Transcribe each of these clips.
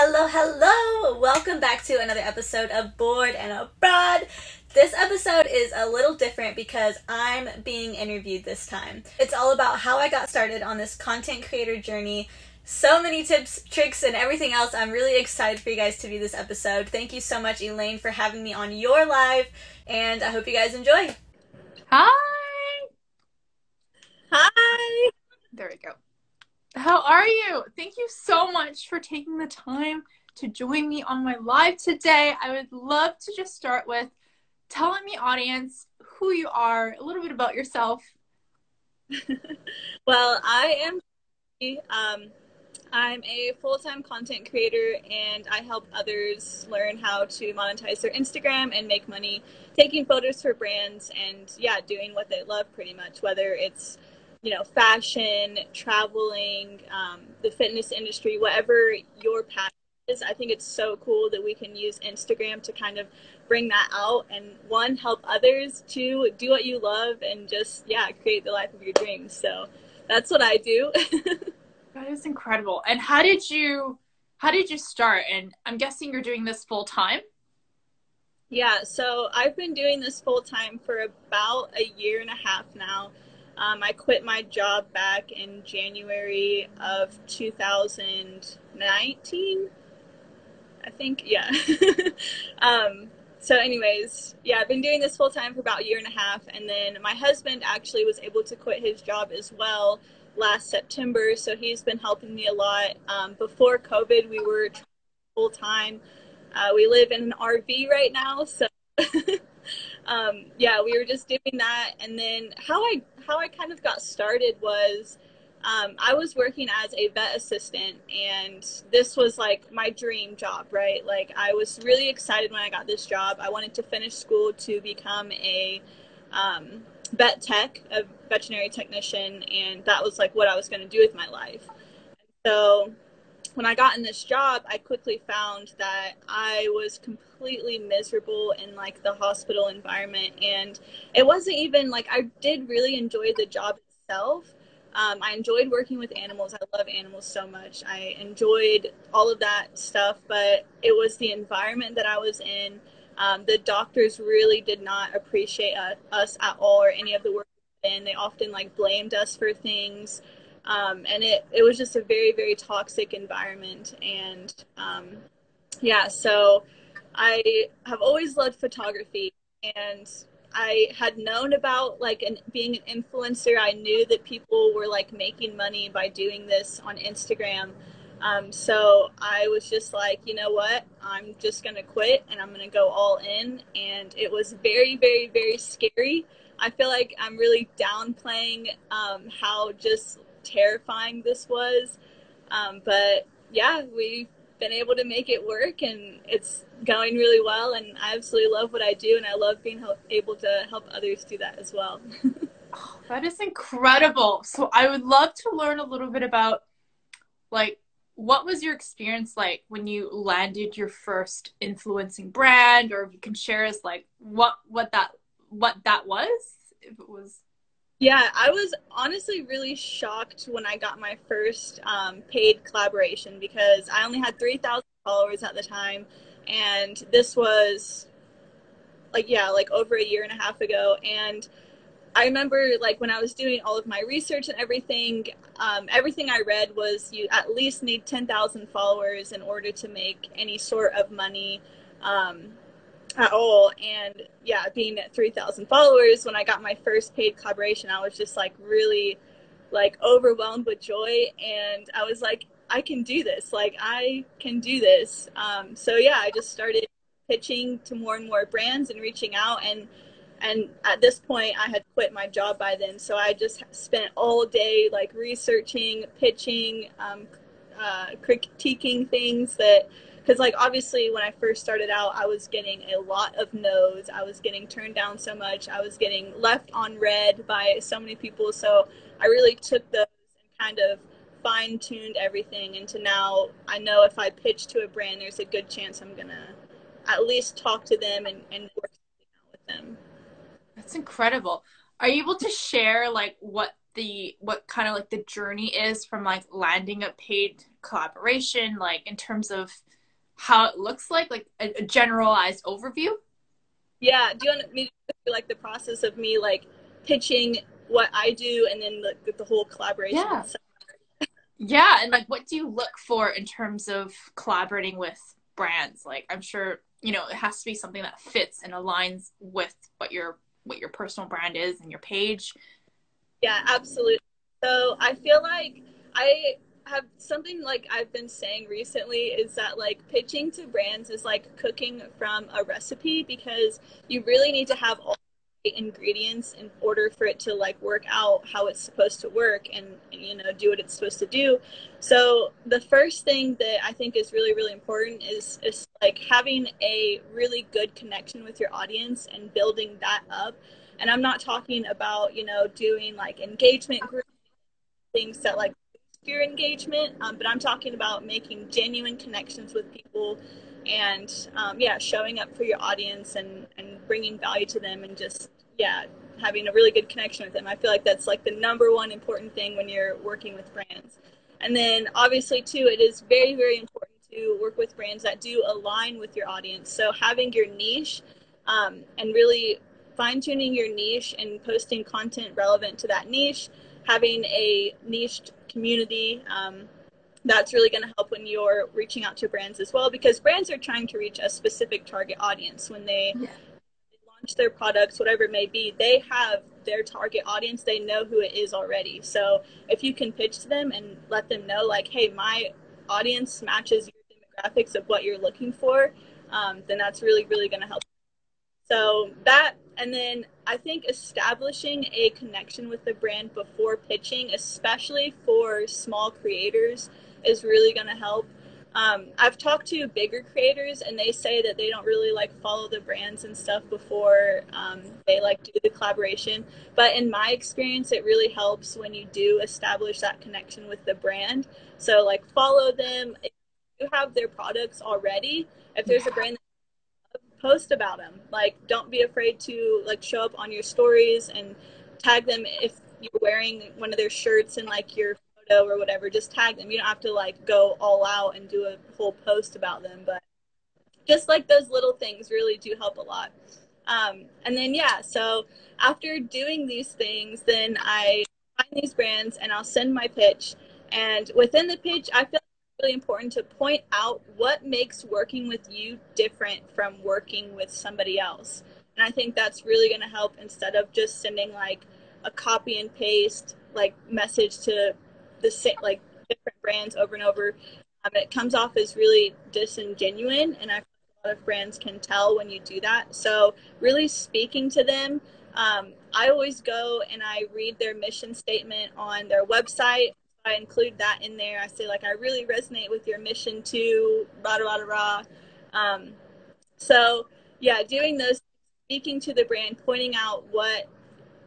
Hello, hello! Welcome back to another episode of Bored and Abroad. This episode is a little different because I'm being interviewed this time. It's all about how I got started on this content creator journey. So many tips, tricks, and everything else. I'm really excited for you guys to view this episode. Thank you so much, Elaine, for having me on your live, and I hope you guys enjoy. Hi! Hi! There we go. How are you? Thank you so much for taking the time to join me on my live today. I would love to just start with telling the audience who you are, a little bit about yourself. well, I am um, I'm a full-time content creator and I help others learn how to monetize their Instagram and make money taking photos for brands and yeah, doing what they love pretty much, whether it's you know, fashion, traveling, um, the fitness industry, whatever your passion is. I think it's so cool that we can use Instagram to kind of bring that out and one, help others, two, do what you love and just, yeah, create the life of your dreams. So that's what I do. that is incredible. And how did you, how did you start? And I'm guessing you're doing this full time? Yeah, so I've been doing this full time for about a year and a half now. Um, I quit my job back in January of 2019. I think, yeah. um, so, anyways, yeah, I've been doing this full time for about a year and a half. And then my husband actually was able to quit his job as well last September. So, he's been helping me a lot. Um, before COVID, we were full time. Uh, we live in an RV right now. So, um, yeah, we were just doing that, and then how I how I kind of got started was um, I was working as a vet assistant, and this was like my dream job, right? Like I was really excited when I got this job. I wanted to finish school to become a um, vet tech, a veterinary technician, and that was like what I was going to do with my life. So when I got in this job, I quickly found that I was completely miserable in like the hospital environment. And it wasn't even like I did really enjoy the job itself. Um, I enjoyed working with animals. I love animals so much. I enjoyed all of that stuff, but it was the environment that I was in. Um, the doctors really did not appreciate us at all or any of the work and they often like blamed us for things um, and it, it was just a very very toxic environment. And um, yeah so i have always loved photography. And i had known about like an, being an influencer i knew that people were like making money by doing this on instagram. Um, so i was just like you know what? I'm just gonna quit and i'm gonna go all in. And it was very very very scary. I feel like i'm really downplaying um, how just terrifying this was. Um, but yeah, we've been able to make it work and it's going really well. And I absolutely love what I do. And I love being able to help others do that as well. oh, that is incredible. So I would love to learn a little bit about like, what was your experience like when you landed your first influencing brand or if you can share us like what what that what that was if it was yeah, I was honestly really shocked when I got my first um, paid collaboration because I only had 3,000 followers at the time. And this was like, yeah, like over a year and a half ago. And I remember like when I was doing all of my research and everything, um, everything I read was you at least need 10,000 followers in order to make any sort of money. Um, at all. And yeah, being at 3,000 followers, when I got my first paid collaboration, I was just like really like overwhelmed with joy. And I was like, I can do this. Like, I can do this. Um, so yeah, I just started pitching to more and more brands and reaching out. And and at this point, I had quit my job by then. So I just spent all day like researching, pitching, um, uh, critiquing things that because like obviously when i first started out i was getting a lot of no's. I was getting turned down so much. I was getting left on read by so many people. So i really took those and kind of fine tuned everything into now i know if i pitch to a brand there's a good chance i'm gonna at least talk to them and, and work with them. That's incredible. Are you able to share like what the what kind of like the journey is from like landing a paid collaboration, like in terms of how it looks like, like a, a generalized overview? Yeah. Do you want me to do like the process of me like pitching what I do and then the, the whole collaboration? Yeah. yeah. And like, what do you look for in terms of collaborating with brands? Like, I'm sure, you know, it has to be something that fits and aligns with what your, what your personal brand is and your page. Yeah, absolutely. So I feel like I have something like I've been saying recently is that like pitching to brands is like cooking from a recipe because you really need to have all the ingredients in order for it to like work out how it's supposed to work and you know do what it's supposed to do. So the first thing that I think is really really important is is like having a really good connection with your audience and building that up. And I'm not talking about, you know, doing like engagement groups things that like your engagement, um, but I'm talking about making genuine connections with people and um, yeah, showing up for your audience and, and bringing value to them and just, yeah, having a really good connection with them. I feel like that's like the number one important thing when you're working with brands. And then obviously, too, it is very, very important to work with brands that do align with your audience. So having your niche um, and really fine tuning your niche and posting content relevant to that niche, having a niche community. Um, that's really going to help when you're reaching out to brands as well because brands are trying to reach a specific target audience when they yeah. launch their products whatever it may be they have their target audience they know who it is already so if you can pitch to them and let them know like hey my audience matches your demographics of what you're looking for um, then that's really really going to help so that and then I think establishing a connection with the brand before pitching, especially for small creators, is really going to help. Um, I've talked to bigger creators and they say that they don't really like follow the brands and stuff before um, they like do the collaboration. But in my experience, it really helps when you do establish that connection with the brand. So like follow them. If you have their products already, if there's a brand post about them. Like, don't be afraid to like show up on your stories and tag them if you're wearing one of their shirts and like your photo or whatever. Just tag them. You don't have to like go all out and do a whole post about them, but just like those little things really do help a lot. Um, and then yeah, so after doing these things, then I find these brands and I'll send my pitch. And within the pitch, I feel really important to point out what makes working with you different from working with somebody else. And I think that's really going to help instead of just sending like a copy and paste like message to the same like different brands over and over. Um, it comes off as really disingenuous, and I a lot of brands can tell when you do that. So really speaking to them. Um, I always go and I read their mission statement on their website I include that in there. I say like I really resonate with your mission to rah rah rah. Um, so yeah, doing those, speaking to the brand, pointing out what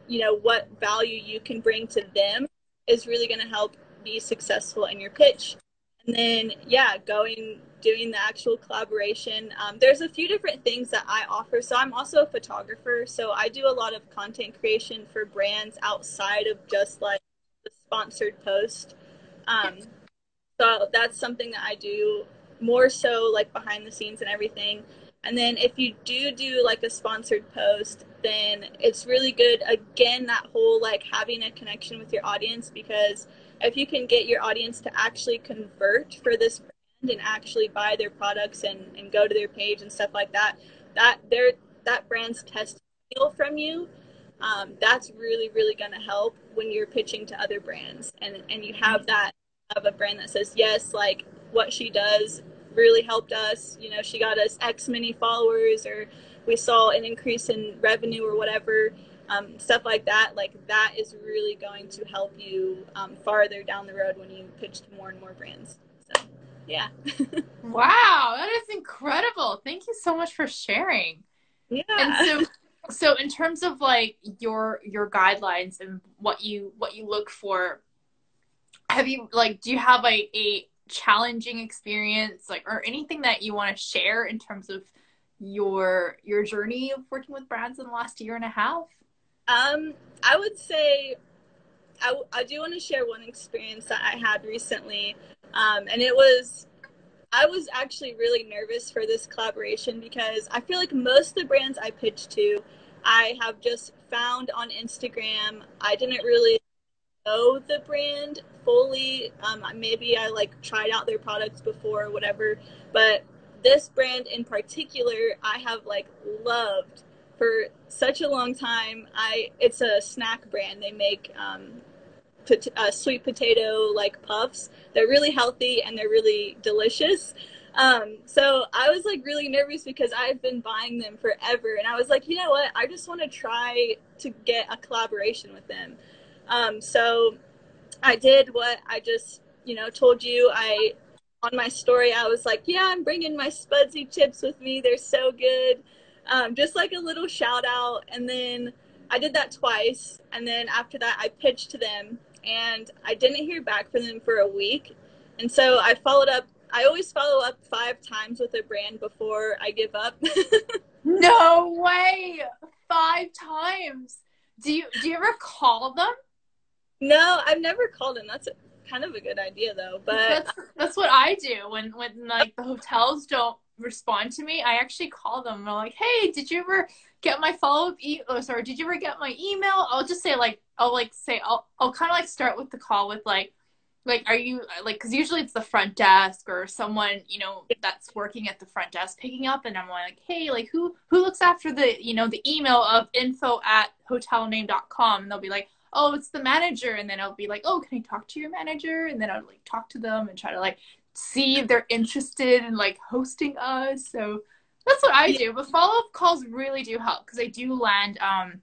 you know what value you can bring to them is really going to help be successful in your pitch. And then yeah, going doing the actual collaboration. Um, there's a few different things that I offer. So I'm also a photographer, so I do a lot of content creation for brands outside of just like sponsored post. Um, so that's something that I do more so like behind the scenes and everything. And then if you do do like a sponsored post, then it's really good. Again, that whole like having a connection with your audience because if you can get your audience to actually convert for this brand and actually buy their products and, and go to their page and stuff like that, that their that brand's testimonial from you um, that's really really going to help when you're pitching to other brands and and you have that of a brand that says yes like what she does really helped us. You know she got us x many followers or we saw an increase in revenue or whatever um, stuff like that like that is really going to help you um, farther down the road when you pitch to more and more brands. So yeah. Wow that is incredible. Thank you so much for sharing. Yeah. And so so in terms of like your your guidelines and what you what you look for have you like do you have a, a challenging experience like or anything that you want to share in terms of your your journey of working with brands in the last year and a half um i would say I, I do want to share one experience that I had recently. Um, and it was, I was actually really nervous for this collaboration because I feel like most of the brands I pitched to, I have just found on Instagram. I didn't really know the brand fully. Um, maybe I like tried out their products before or whatever, but this brand in particular, I have like loved for such a long time. I it's a snack brand. They make um, uh, sweet potato like puffs. They're really healthy and they're really delicious. Um, so I was like really nervous because I've been buying them forever, and I was like, you know what? I just want to try to get a collaboration with them. Um, so I did what I just you know told you. I on my story I was like, yeah, I'm bringing my Spudsy chips with me. They're so good. Um, just like a little shout out, and then I did that twice, and then after that I pitched to them, and I didn't hear back from them for a week, and so I followed up I always follow up five times with a brand before I give up. no way! Five times. Do you do you ever call them? No, I've never called them. That's a, kind of a good idea though. But that's that's what I do when when like the hotels don't respond to me. I actually call them. I'm like, hey, did you ever get my follow up? E- oh, sorry, did you ever get my email? I'll just say like I'll like say I'll I'll kind of like start with the call with like like are you like because usually it's the front desk or someone you know that's working at the front desk picking up and i'm like hey like who who looks after the you know the email of info at hotelname.com and they'll be like oh it's the manager and then i'll be like oh can i talk to your manager and then i'll like talk to them and try to like see if they're interested in like hosting us so that's what i do but follow-up calls really do help because i do land um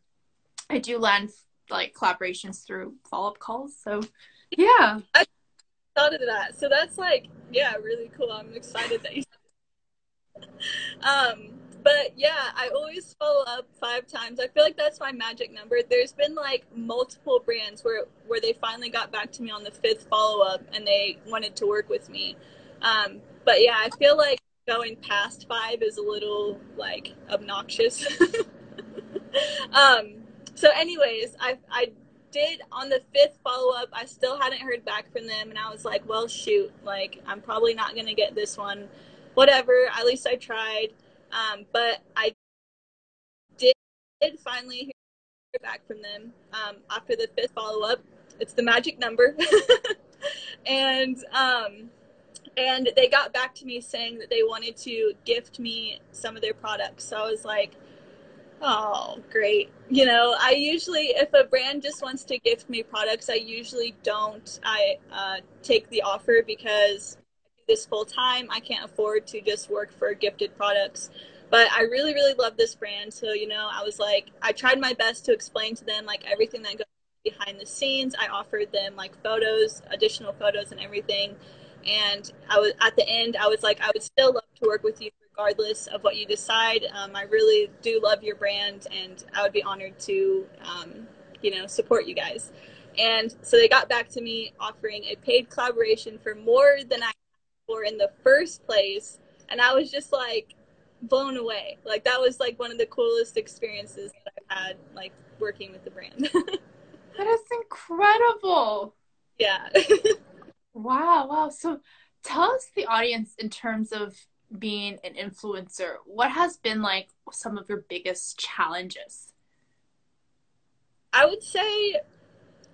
i do land like collaborations through follow-up calls so yeah. I thought of that. So that's like, yeah, really cool. I'm excited that you Um, but yeah, I always follow up five times. I feel like that's my magic number. There's been like multiple brands where where they finally got back to me on the fifth follow up and they wanted to work with me. Um, but yeah, I feel like going past five is a little like obnoxious. um, so anyways, I I did on the fifth follow up, I still hadn't heard back from them, and I was like, well, shoot, like I'm probably not gonna get this one. Whatever, at least I tried. Um, but I did, finally hear back from them um, after the fifth follow up. It's the magic number, and um, and they got back to me saying that they wanted to gift me some of their products. So I was like Oh, great. You know, I usually, if a brand just wants to gift me products, I usually don't. I uh, take the offer because this full time. I can't afford to just work for gifted products. But I really, really love this brand. So, you know, I was like, I tried my best to explain to them like everything that goes behind the scenes. I offered them like photos, additional photos, and everything. And I was at the end, I was like, I would still love to work with you regardless of what you decide. Um, I really do love your brand, and I would be honored to, um, you know, support you guys. And so they got back to me offering a paid collaboration for more than I for in the first place, and I was just like blown away. Like that was like one of the coolest experiences that I've had, like working with the brand. that is incredible. Yeah. wow, wow. So tell us the audience in terms of being an influencer, what has been like some of your biggest challenges? I would say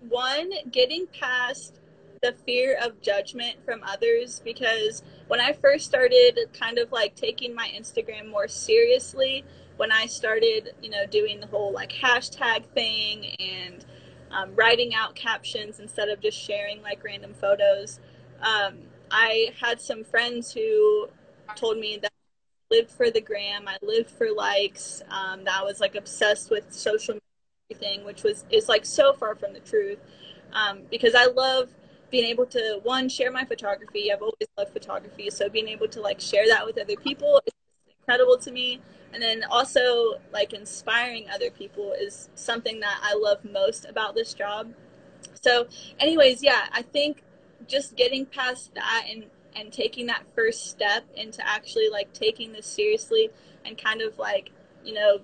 one, getting past the fear of judgment from others because when I first started kind of like taking my Instagram more seriously, when I started, you know, doing the whole like hashtag thing and um, writing out captions instead of just sharing like random photos, um, I had some friends who told me that I lived for the gram, I lived for likes, um, that I was like obsessed with social media, thing, which was is like so far from the truth. Um, because I love being able to one share my photography. I've always loved photography, so being able to like share that with other people is incredible to me. And then also like inspiring other people is something that I love most about this job. So, anyways, yeah, I think just getting past that and and taking that first step into actually like taking this seriously and kind of like you know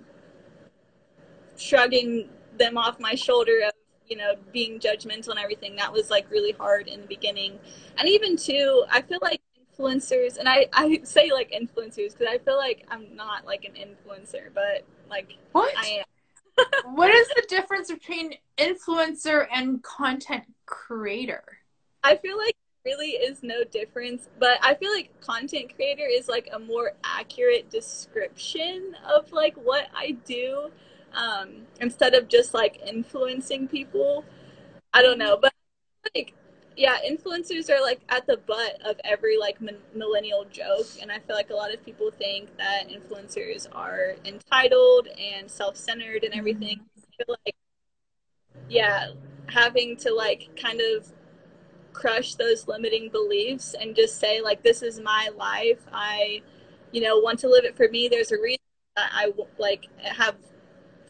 shrugging them off my shoulder you know, being judgmental and everything, that was like really hard in the beginning. And even too, I feel like influencers, and I, I say like influencers because I feel like I'm not like an influencer, but like what? I am. what is the difference between influencer and content creator? I feel like really is no difference, but I feel like content creator is like a more accurate description of like what I do um, instead of just like influencing people. I don't know, but like yeah, influencers are like at the butt of every like millennial joke, and I feel like a lot of people think that influencers are entitled and self-centered and everything. Mm-hmm. I feel like yeah, having to like kind of crush those limiting beliefs and just say like this is my life. I you know want to live it for me. There's a reason that I like have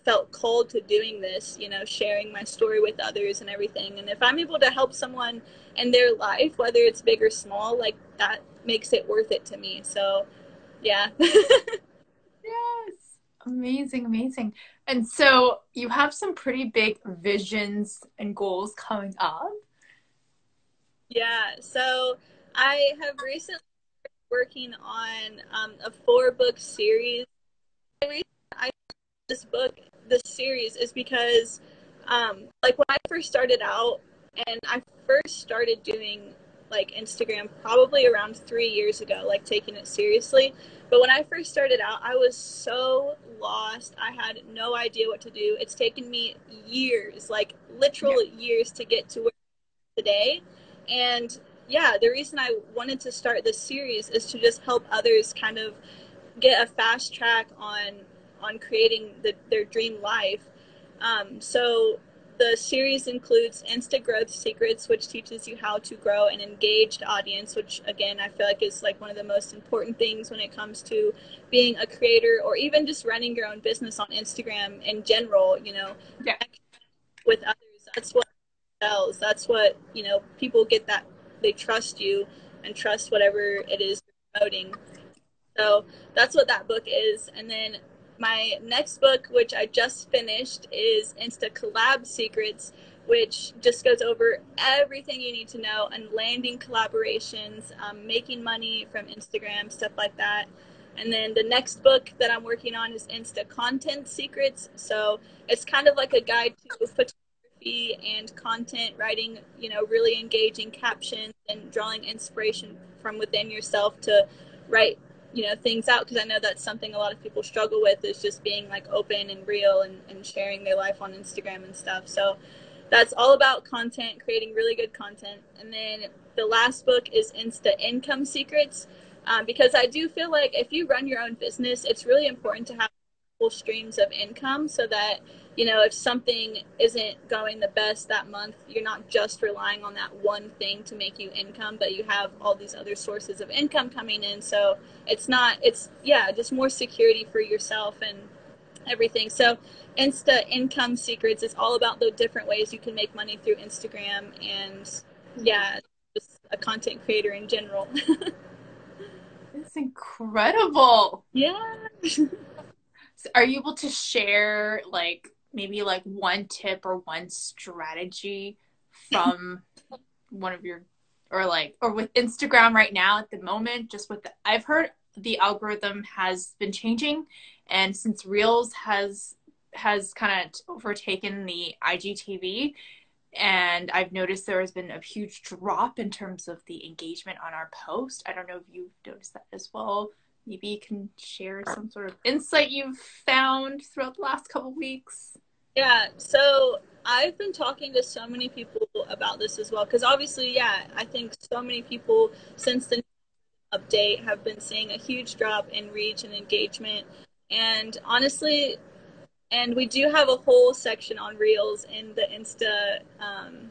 felt called to doing this, you know, sharing my story with others and everything. And if I'm able to help someone in their life, whether it's big or small, like that makes it worth it to me. So, yeah. yes. Amazing, amazing. And so you have some pretty big visions and goals coming up. Yeah. So I have recently working on um, a four book series. This book this series is because um, like when I first started out and I first started doing like Instagram probably around three years ago, like taking it seriously. But when I first started out, I was so lost. I had no idea what to do. It's taken me years, like literal yeah. years, to get to where today. And yeah, the reason I wanted to start this series is to just help others kind of get a fast track on on creating the, their dream life. Um, so the series includes Insta Growth Secrets, which teaches you how to grow an engaged audience, which again I feel like is like one of the most important things when it comes to being a creator or even just running your own business on Instagram in general. You know, yeah. with others. That's what sells. That's what you know. People get that they trust you and trust whatever it is you're promoting. So that's what that book is. And then my next book, which I just finished, is Insta Collab Secrets, which just goes over everything you need to know and landing collaborations, um, making money from Instagram, stuff like that. And then the next book that I'm working on is Insta Content Secrets. So it's kind of like a guide to photography and content writing, you know, really engaging captions and drawing inspiration from within yourself to write you know things out because i know that's something a lot of people struggle with is just being like open and real and, and sharing their life on instagram and stuff. So that's all about content creating really good content. And then the last book is insta income secrets. Um, because i do feel like if you run your own business it's really important to have multiple streams of income so that you know if something isn't going the best that month you're not just relying on that one thing to make you income but you have all these other sources of income coming in. So it's not it's yeah just more security for yourself and everything. So insta income secrets is all about the different ways you can make money through instagram and yeah just a content creator in general. It's incredible. Yeah. Are you able to share like maybe like one tip or one strategy from one of your or like or with Instagram right now at the moment just with the, I've heard the algorithm has been changing and since Reels has has kind of overtaken the IGTV and I've noticed there has been a huge drop in terms of the engagement on our post. I don't know if you've noticed that as well maybe you can share some sort of insight you've found throughout the last couple weeks. Yeah, so I've been talking to so many people about this as well because obviously, yeah, I think so many people since the update have been seeing a huge drop in reach and engagement. And honestly, and we do have a whole section on Reels in the Insta um,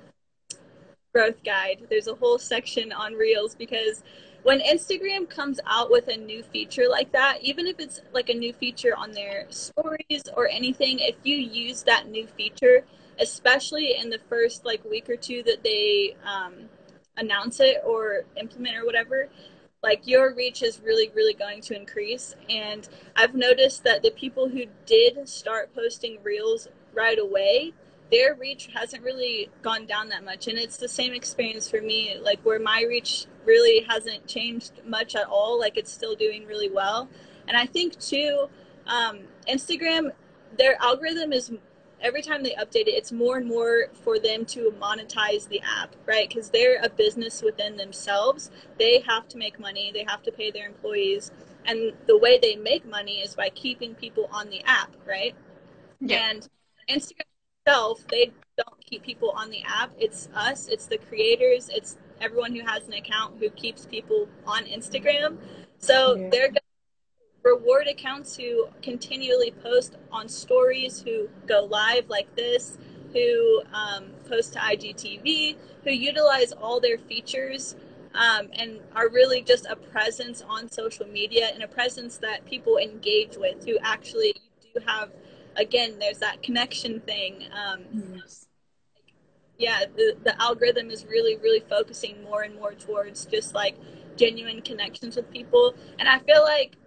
growth guide. There's a whole section on Reels because when Instagram comes out with a new feature like that, even if it's like a new feature on their stories or anything, if you use that new feature, especially in the first like week or two that they um, announce it or implement or whatever, like your reach is really, really going to increase. And I've noticed that the people who did start posting reels right away, their reach hasn't really gone down that much and it's the same experience for me like where my reach really hasn't changed much at all like it's still doing really well. And i think too um, instagram their algorithm is every time they update it it's more and more for them to monetize the app right? Because they're a business within themselves. They have to make money. They have to pay their employees. And the way they make money is by keeping people on the app right? Yeah. and instagram itself, they don't keep people on the app. It's us, it's the creators, it's everyone who has an account who keeps people on Instagram. So yeah. they're going to reward accounts who continually post on stories, who go live like this, who um, post to IGTV, who utilize all their features um, and are really just a presence on social media and a presence that people engage with who actually do have again, there's that connection thing. Um, yes. Yeah, the, the algorithm is really, really focusing more and more towards just like genuine connections with people. And I feel like,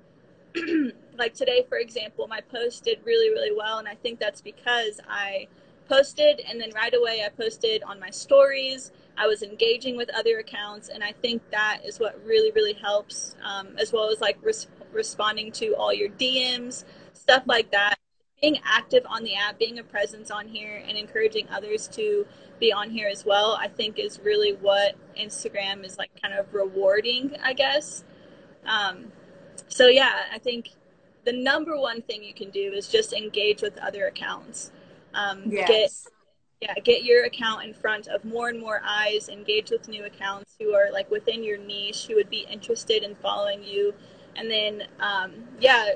like today, for example, my post did really, really well. And I think that's because I posted and then right away I posted on my stories. I was engaging with other accounts. And I think that is what really, really helps, um, as well as like res- responding to all your DMs, stuff like that being active on the app, being a presence on here, and encouraging others to be on here as well, I think is really what Instagram is like kind of rewarding, I guess. Um, so, yeah, I think the number one thing you can do is just engage with other accounts. Um, yes. Get, yeah, get your account in front of more and more eyes, engage with new accounts who are like within your niche, who would be interested in following you. And then, um, yeah,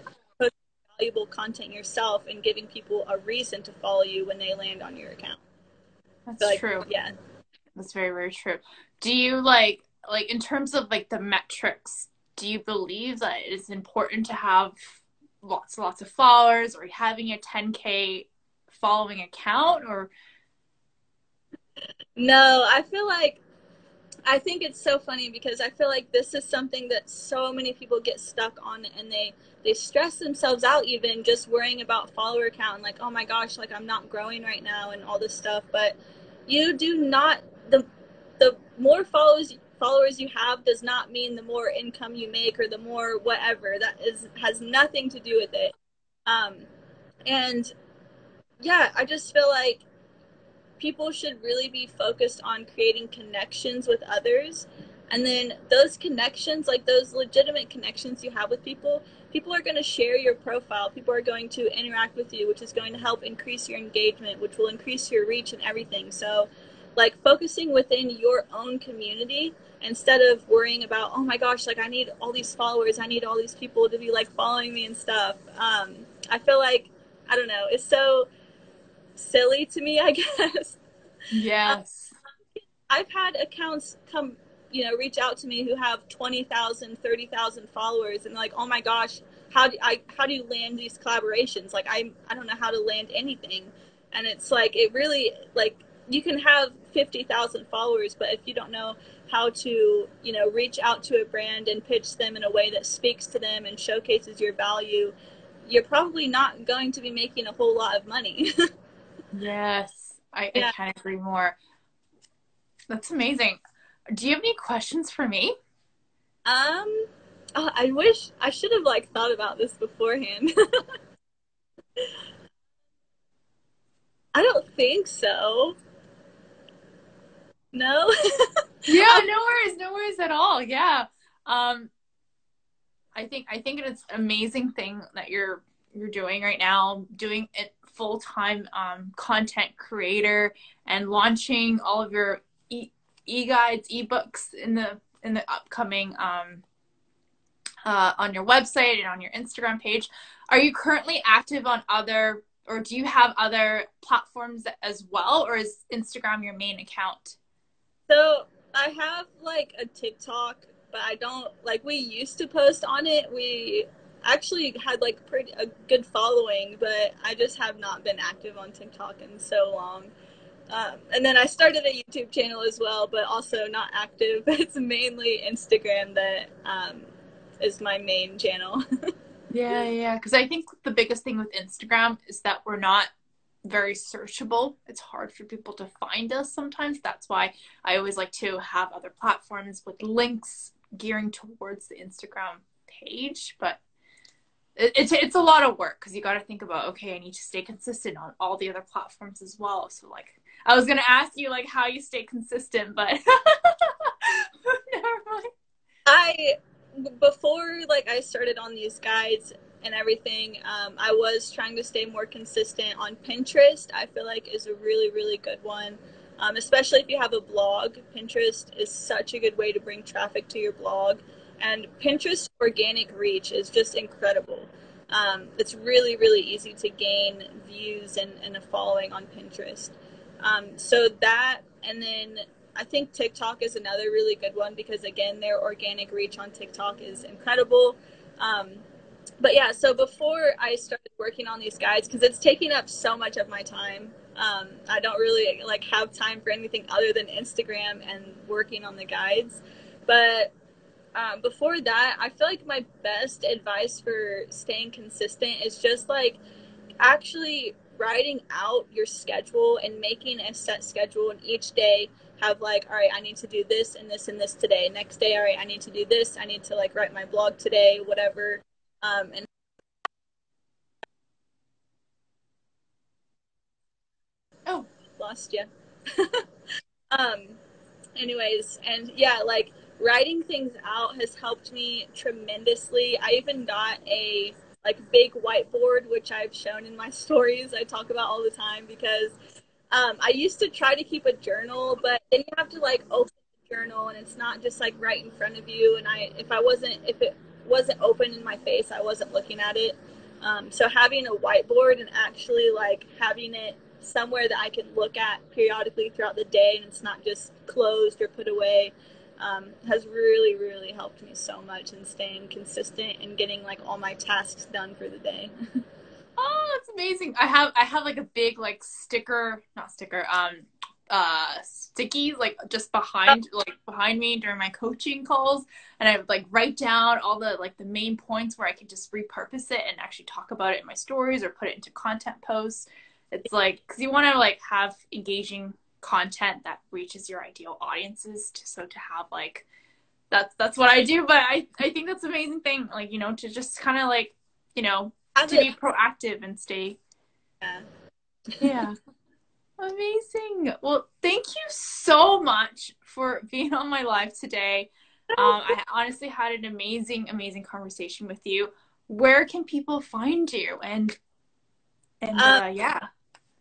valuable content yourself and giving people a reason to follow you when they land on your account. That's like, true. Yeah. That's very, very true. Do you like like in terms of like the metrics, do you believe that it's important to have lots and lots of followers or having a 10k following account or no i feel like i think it's so funny because i feel like this is something that so many people get stuck on and they they stress themselves out even just worrying about follower count and like oh my gosh like i'm not growing right now and all this stuff. But you do not the the more followers followers you have does not mean the more income you make or the more whatever. That is has nothing to do with it. Um and yeah i just feel like people should really be focused on creating connections with others. And then those connections like those legitimate connections you have with people people are going to share your profile. People are going to interact with you which is going to help increase your engagement which will increase your reach and everything. So like focusing within your own community instead of worrying about oh my gosh like i need all these followers i need all these people to be like following me and stuff. Um, i feel like i don't know it's so silly to me i guess. Yes. Um, i've had accounts come you know reach out to me who have 20,000 30,000 followers and like oh my gosh how do I how do you land these collaborations? Like I I don't know how to land anything. And it's like it really like you can have 50,000 followers but if you don't know how to you know reach out to a brand and pitch them in a way that speaks to them and showcases your value you're probably not going to be making a whole lot of money yes I, yeah. I can't agree more that's amazing do you have any questions for me? Um, oh, I wish I should have like thought about this beforehand. I don't think so. No. yeah, no worries, no worries at all. Yeah. Um I think I think it's an amazing thing that you're you're doing right now, doing it full time um, content creator and launching all of your e- e-guides, e-books in the in the upcoming um, uh, on your website and on your Instagram page. Are you currently active on other, or do you have other platforms as well, or is Instagram your main account? So I have like a TikTok, but I don't like. We used to post on it. We actually had like pretty a good following, but I just have not been active on TikTok in so long. Um, and then I started a YouTube channel as well, but also not active. It's mainly Instagram that um, is my main channel. yeah, yeah. Because I think the biggest thing with Instagram is that we're not very searchable. It's hard for people to find us sometimes. That's why I always like to have other platforms with links gearing towards the Instagram page. But it's it's a lot of work because you got to think about okay, I need to stay consistent on all the other platforms as well. So like, I was gonna ask you like how you stay consistent, but never mind. I before like I started on these guides and everything, um, I was trying to stay more consistent on Pinterest. I feel like is a really really good one, um, especially if you have a blog. Pinterest is such a good way to bring traffic to your blog, and Pinterest organic reach is just incredible. Um, it's really really easy to gain views and, and a following on Pinterest. Um, so that and then I think TikTok is another really good one because again, their organic reach on TikTok is incredible. Um, but yeah, so before I started working on these guides, because it's taking up so much of my time, um, I don't really like have time for anything other than Instagram and working on the guides. But um, before that, I feel like my best advice for staying consistent is just like actually writing out your schedule and making a set schedule and each day have like all right i need to do this and this and this today. Next day all right i need to do this. I need to like write my blog today whatever. Um and oh. Lost you um anyways and yeah like writing things out has helped me tremendously i even got a like big whiteboard which i've shown in my stories i talk about all the time because um, I used to try to keep a journal, but then you have to like open the journal, and it's not just like right in front of you. And I, if I wasn't, if it wasn't open in my face, I wasn't looking at it. Um, so having a whiteboard and actually like having it somewhere that I can look at periodically throughout the day, and it's not just closed or put away, um, has really, really helped me so much in staying consistent and getting like all my tasks done for the day. Oh, that's amazing. I have I have like a big like sticker, not sticker, um uh sticky like just behind like behind me during my coaching calls and I would like write down all the like the main points where I can just repurpose it and actually talk about it in my stories or put it into content posts. It's like cuz you want to like have engaging content that reaches your ideal audiences to, so to have like that's that's what I do but I I think that's an amazing thing like you know to just kind of like you know to be proactive and stay. Yeah. yeah. Amazing. Well, thank you so much for being on my live today. Um, I honestly had an amazing, amazing conversation with you. Where can people find you? And and uh, um, yeah.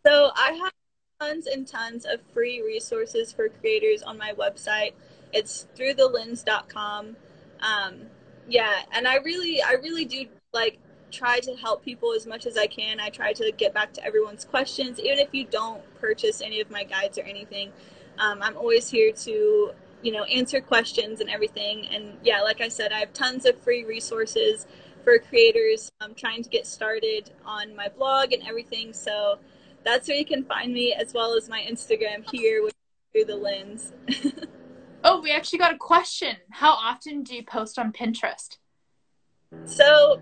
So I have tons and tons of free resources for creators on my website. It's throughthelens.com. Um, yeah, and I really, I really do like try to help people as much as I can. I try to get back to everyone's questions, even if you don't purchase any of my guides or anything. Um, I'm always here to, you know, answer questions and everything. And yeah, like I said, I have tons of free resources for creators I'm trying to get started on my blog and everything. So that's where you can find me, as well as my Instagram here with through the lens. oh, we actually got a question. How often do you post on Pinterest? So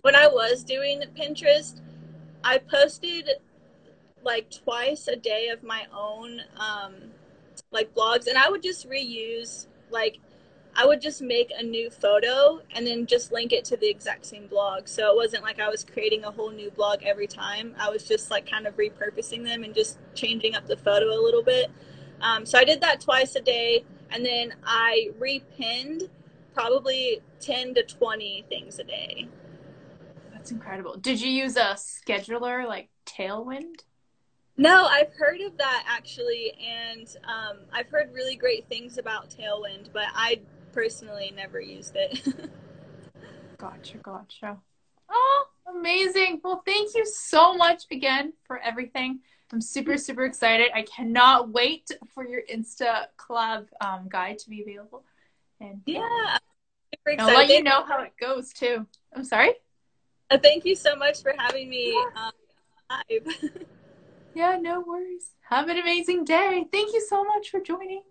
when I was doing Pinterest, I posted like twice a day of my own um, like blogs, and I would just reuse like I would just make a new photo and then just link it to the exact same blog. So it wasn't like I was creating a whole new blog every time. I was just like kind of repurposing them and just changing up the photo a little bit. Um, so I did that twice a day, and then I repinned probably 10 to 20 things a day. That's incredible. Did you use a scheduler like Tailwind? No, I've heard of that actually, and um, I've heard really great things about Tailwind, but I personally never used it. gotcha, gotcha. Oh, amazing. Well, thank you so much again for everything. I'm super, super excited. I cannot wait for your Insta Collab um, guide to be available. And yeah, I'll let you know how it goes too. I'm sorry. Uh, thank you so much for having me um, live. yeah, no worries. Have an amazing day. Thank you so much for joining.